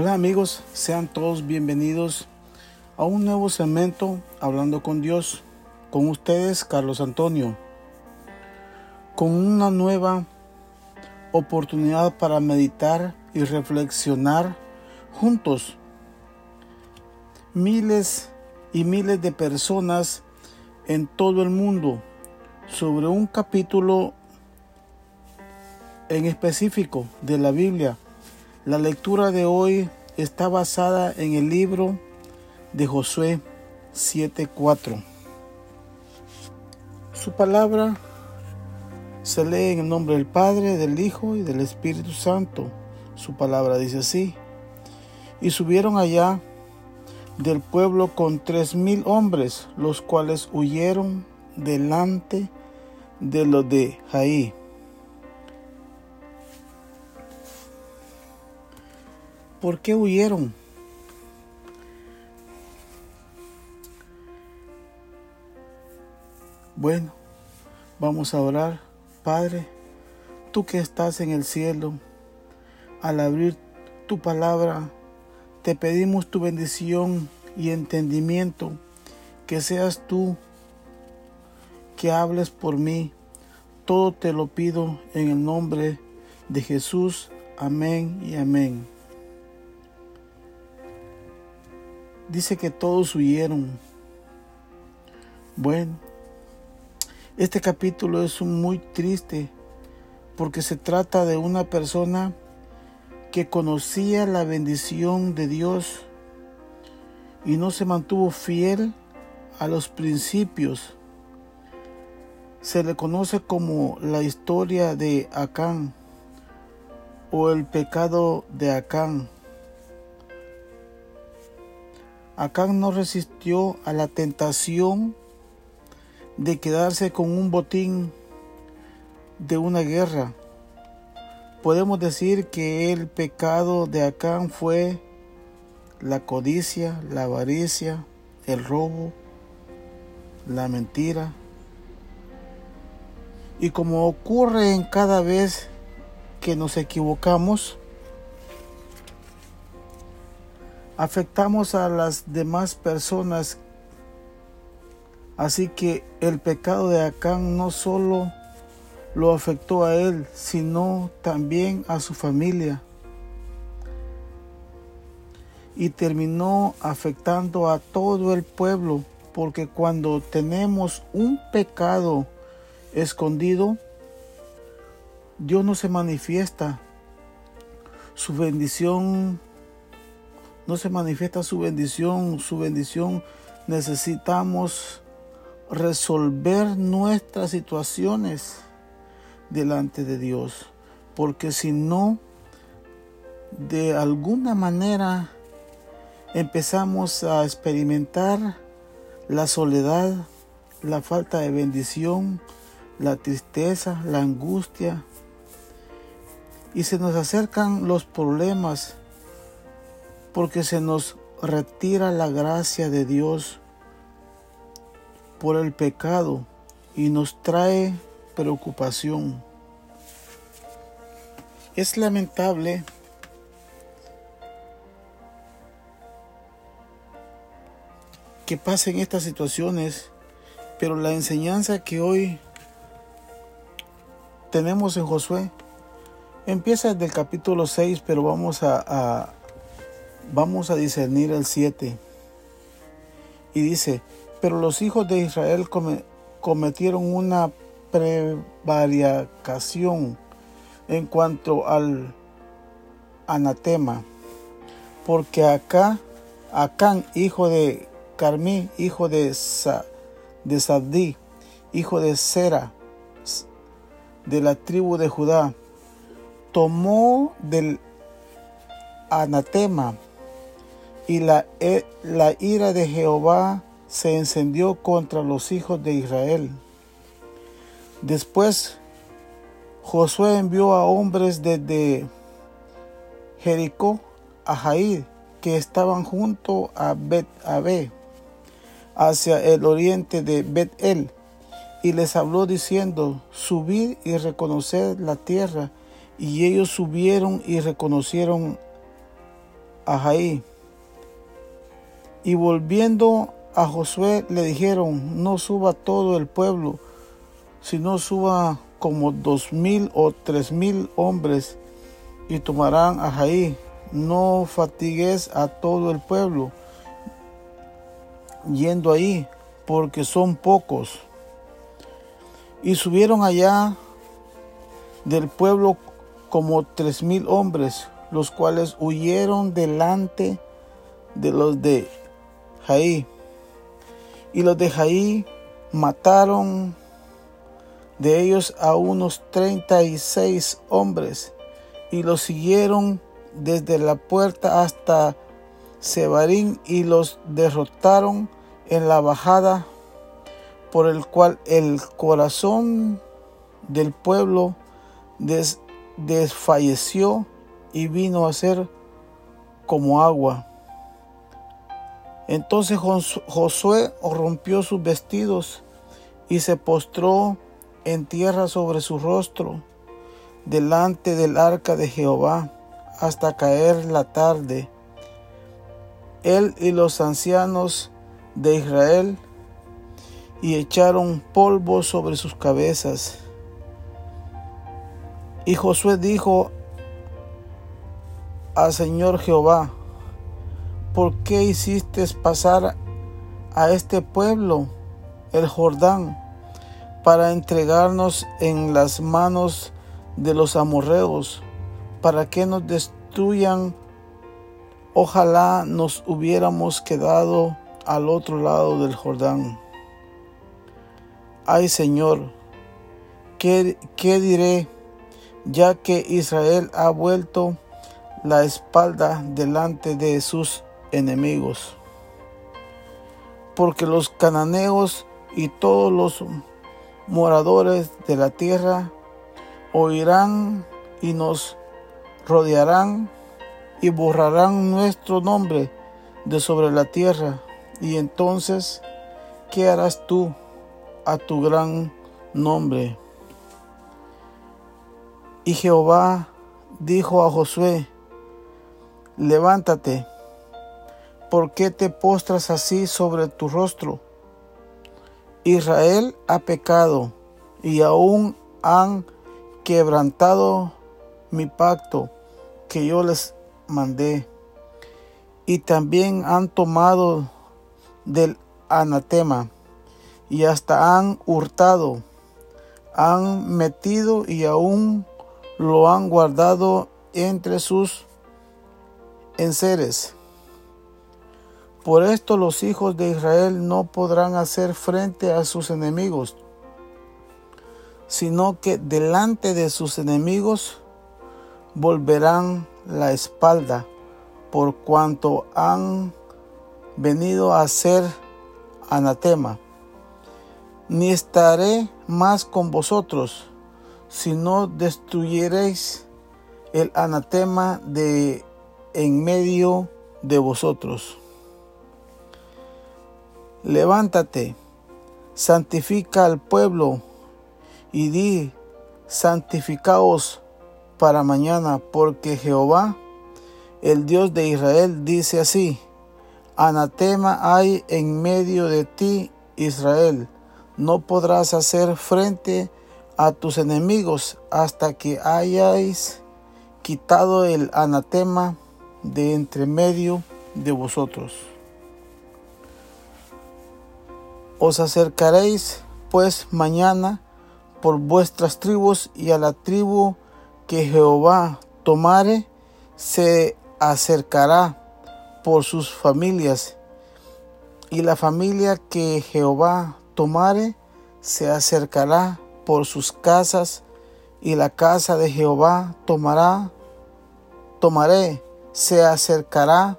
Hola amigos, sean todos bienvenidos a un nuevo segmento Hablando con Dios. Con ustedes, Carlos Antonio. Con una nueva oportunidad para meditar y reflexionar juntos. Miles y miles de personas en todo el mundo sobre un capítulo en específico de la Biblia. La lectura de hoy está basada en el libro de Josué 7:4. Su palabra se lee en el nombre del Padre, del Hijo y del Espíritu Santo. Su palabra dice así. Y subieron allá del pueblo con tres mil hombres, los cuales huyeron delante de los de Jaí. ¿Por qué huyeron? Bueno, vamos a orar. Padre, tú que estás en el cielo, al abrir tu palabra, te pedimos tu bendición y entendimiento, que seas tú que hables por mí. Todo te lo pido en el nombre de Jesús. Amén y amén. Dice que todos huyeron. Bueno, este capítulo es muy triste porque se trata de una persona que conocía la bendición de Dios y no se mantuvo fiel a los principios. Se le conoce como la historia de Acán o el pecado de Acán. Acán no resistió a la tentación de quedarse con un botín de una guerra. Podemos decir que el pecado de Acán fue la codicia, la avaricia, el robo, la mentira. Y como ocurre en cada vez que nos equivocamos, afectamos a las demás personas. Así que el pecado de Acán no solo lo afectó a él, sino también a su familia. Y terminó afectando a todo el pueblo, porque cuando tenemos un pecado escondido, Dios no se manifiesta. Su bendición no se manifiesta su bendición, su bendición necesitamos resolver nuestras situaciones delante de Dios, porque si no, de alguna manera empezamos a experimentar la soledad, la falta de bendición, la tristeza, la angustia, y se nos acercan los problemas porque se nos retira la gracia de Dios por el pecado y nos trae preocupación. Es lamentable que pasen estas situaciones, pero la enseñanza que hoy tenemos en Josué empieza desde el capítulo 6, pero vamos a, a Vamos a discernir el 7. Y dice, pero los hijos de Israel cometieron una prevaricación en cuanto al anatema, porque acá, Acán, hijo de Carmí, hijo de, Sa, de hijo de Sera, de la tribu de Judá, tomó del anatema y la, e, la ira de Jehová se encendió contra los hijos de Israel. Después Josué envió a hombres desde Jericó a Jair, que estaban junto a Bet-Abe, hacia el oriente de Bet-El, y les habló diciendo, subid y reconoced la tierra. Y ellos subieron y reconocieron a Jaí. Y volviendo a Josué le dijeron, no suba todo el pueblo, sino suba como dos mil o tres mil hombres y tomarán a Jaí. No fatigues a todo el pueblo yendo ahí, porque son pocos. Y subieron allá del pueblo como tres mil hombres, los cuales huyeron delante de los de Y los de Jaí mataron de ellos a unos treinta y seis hombres y los siguieron desde la puerta hasta Sebarín y los derrotaron en la bajada por el cual el corazón del pueblo desfalleció y vino a ser como agua. Entonces Josué rompió sus vestidos y se postró en tierra sobre su rostro delante del arca de Jehová hasta caer la tarde. Él y los ancianos de Israel y echaron polvo sobre sus cabezas. Y Josué dijo al Señor Jehová, ¿por qué hiciste pasar a este pueblo el Jordán para entregarnos en las manos de los amorreos, para que nos destruyan? Ojalá nos hubiéramos quedado al otro lado del Jordán. Ay Señor, ¿qué, qué diré ya que Israel ha vuelto la espalda delante de sus enemigos. Porque los cananeos y todos los moradores de la tierra oirán y nos rodearán y borrarán nuestro nombre de sobre la tierra. Y entonces, ¿qué harás tú a tu gran nombre? Y Jehová dijo a Josué, levántate, ¿por qué te postras así sobre tu rostro? Israel ha pecado y aún han quebrantado mi pacto que yo les mandé. Y también han tomado del anatema y hasta han hurtado, han metido y aún lo han guardado entre sus enseres. Por esto los hijos de Israel no podrán hacer frente a sus enemigos, sino que delante de sus enemigos volverán la espalda, por cuanto han venido a ser anatema. Ni estaré más con vosotros, si no destruyereis el anatema de en medio de vosotros. Levántate, santifica al pueblo y di, santificaos para mañana, porque Jehová, el Dios de Israel, dice así, anatema hay en medio de ti, Israel, no podrás hacer frente a tus enemigos hasta que hayáis quitado el anatema de entre medio de vosotros. Os acercaréis pues mañana por vuestras tribus y a la tribu que Jehová tomare se acercará por sus familias y la familia que Jehová tomare se acercará por sus casas, y la casa de Jehová tomará, tomaré, se acercará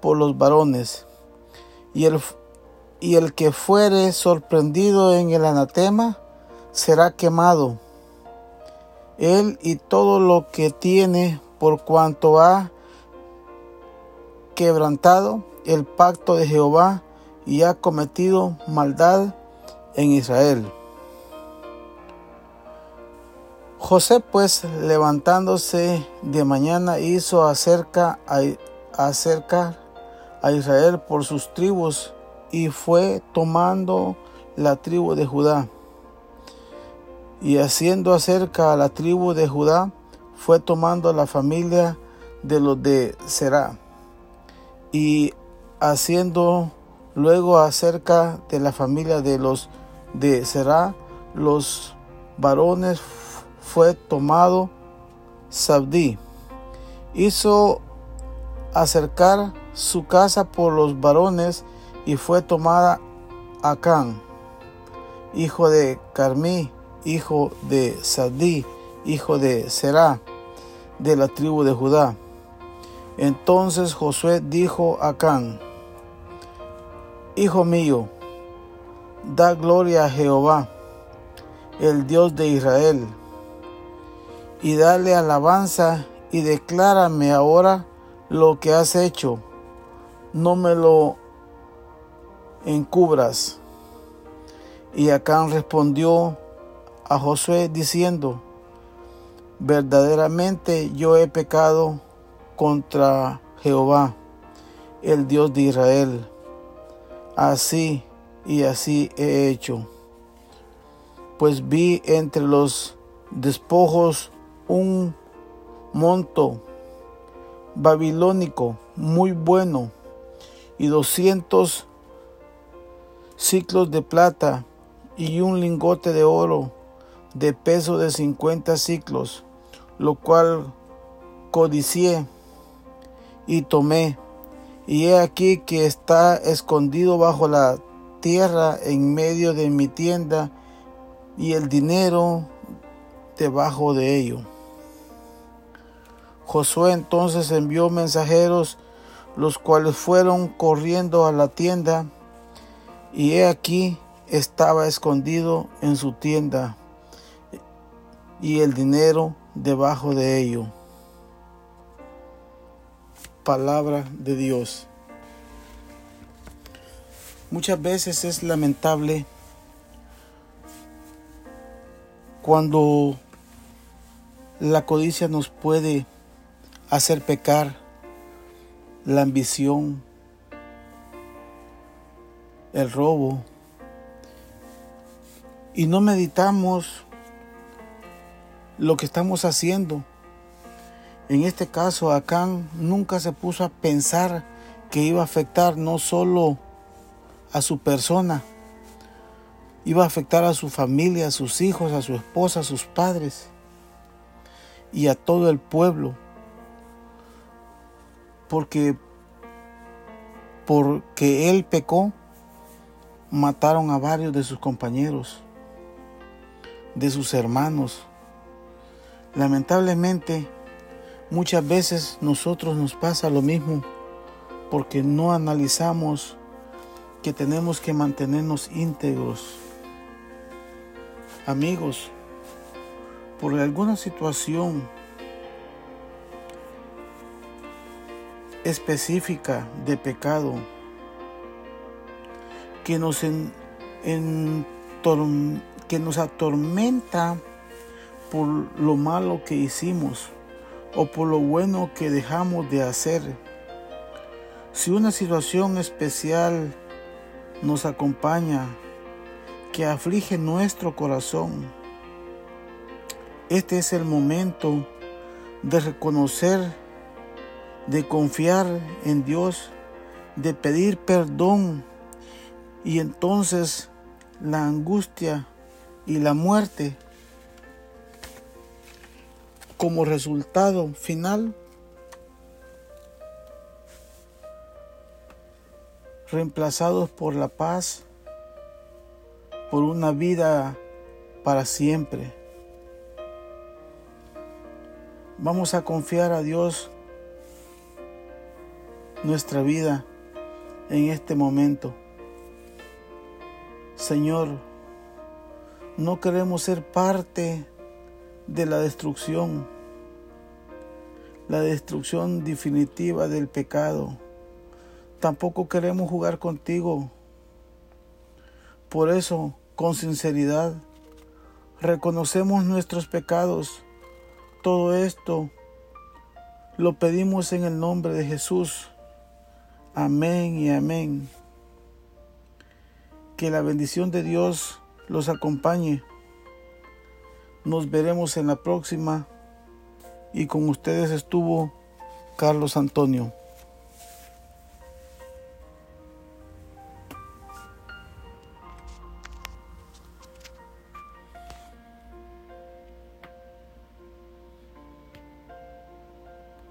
por los varones. Y el, y el que fuere sorprendido en el anatema será quemado. Él y todo lo que tiene por cuanto ha quebrantado el pacto de Jehová y ha cometido maldad en Israel. José pues levantándose de mañana hizo acerca acercar a Israel por sus tribus y fue tomando la tribu de Judá. Y haciendo acerca a la tribu de Judá, fue tomando la familia de los de Será. Y haciendo luego acerca de la familia de los de Será, los varones fue tomado Sabdí. Hizo acercar su casa por los varones y fue tomada Acán, hijo de Carmí, hijo de Sadí, hijo de Será, de la tribu de Judá. Entonces Josué dijo a Acán, Hijo mío, da gloria a Jehová, el Dios de Israel, y dale alabanza y declárame ahora lo que has hecho. No me lo encubras. Y Acán respondió a Josué diciendo, verdaderamente yo he pecado contra Jehová, el Dios de Israel. Así y así he hecho. Pues vi entre los despojos un monto babilónico muy bueno y doscientos ciclos de plata y un lingote de oro de peso de cincuenta ciclos, lo cual codicié y tomé. Y he aquí que está escondido bajo la tierra en medio de mi tienda y el dinero debajo de ello. Josué entonces envió mensajeros, los cuales fueron corriendo a la tienda y he aquí estaba escondido en su tienda y el dinero debajo de ello. Palabra de Dios. Muchas veces es lamentable cuando la codicia nos puede hacer pecar, la ambición, el robo, y no meditamos lo que estamos haciendo. En este caso, Acán nunca se puso a pensar que iba a afectar no solo a su persona, iba a afectar a su familia, a sus hijos, a su esposa, a sus padres y a todo el pueblo. Porque porque él pecó, mataron a varios de sus compañeros, de sus hermanos. Lamentablemente, muchas veces nosotros nos pasa lo mismo porque no analizamos que tenemos que mantenernos íntegros. Amigos, por alguna situación específica de pecado, que nos, que nos atormenta por lo malo que hicimos o por lo bueno que dejamos de hacer. Si una situación especial nos acompaña, que aflige nuestro corazón, este es el momento de reconocer, de confiar en Dios, de pedir perdón y entonces la angustia y la muerte como resultado final reemplazados por la paz, por una vida para siempre. Vamos a confiar a Dios nuestra vida en este momento. Señor, no queremos ser parte de la destrucción, la destrucción definitiva del pecado. Tampoco queremos jugar contigo. Por eso, con sinceridad, reconocemos nuestros pecados. Todo esto Lo pedimos en el nombre de Jesús. Amén y amén. Que la bendición de Dios los acompañe. Nos veremos en la próxima. Y con ustedes estuvo Carlos Antonio.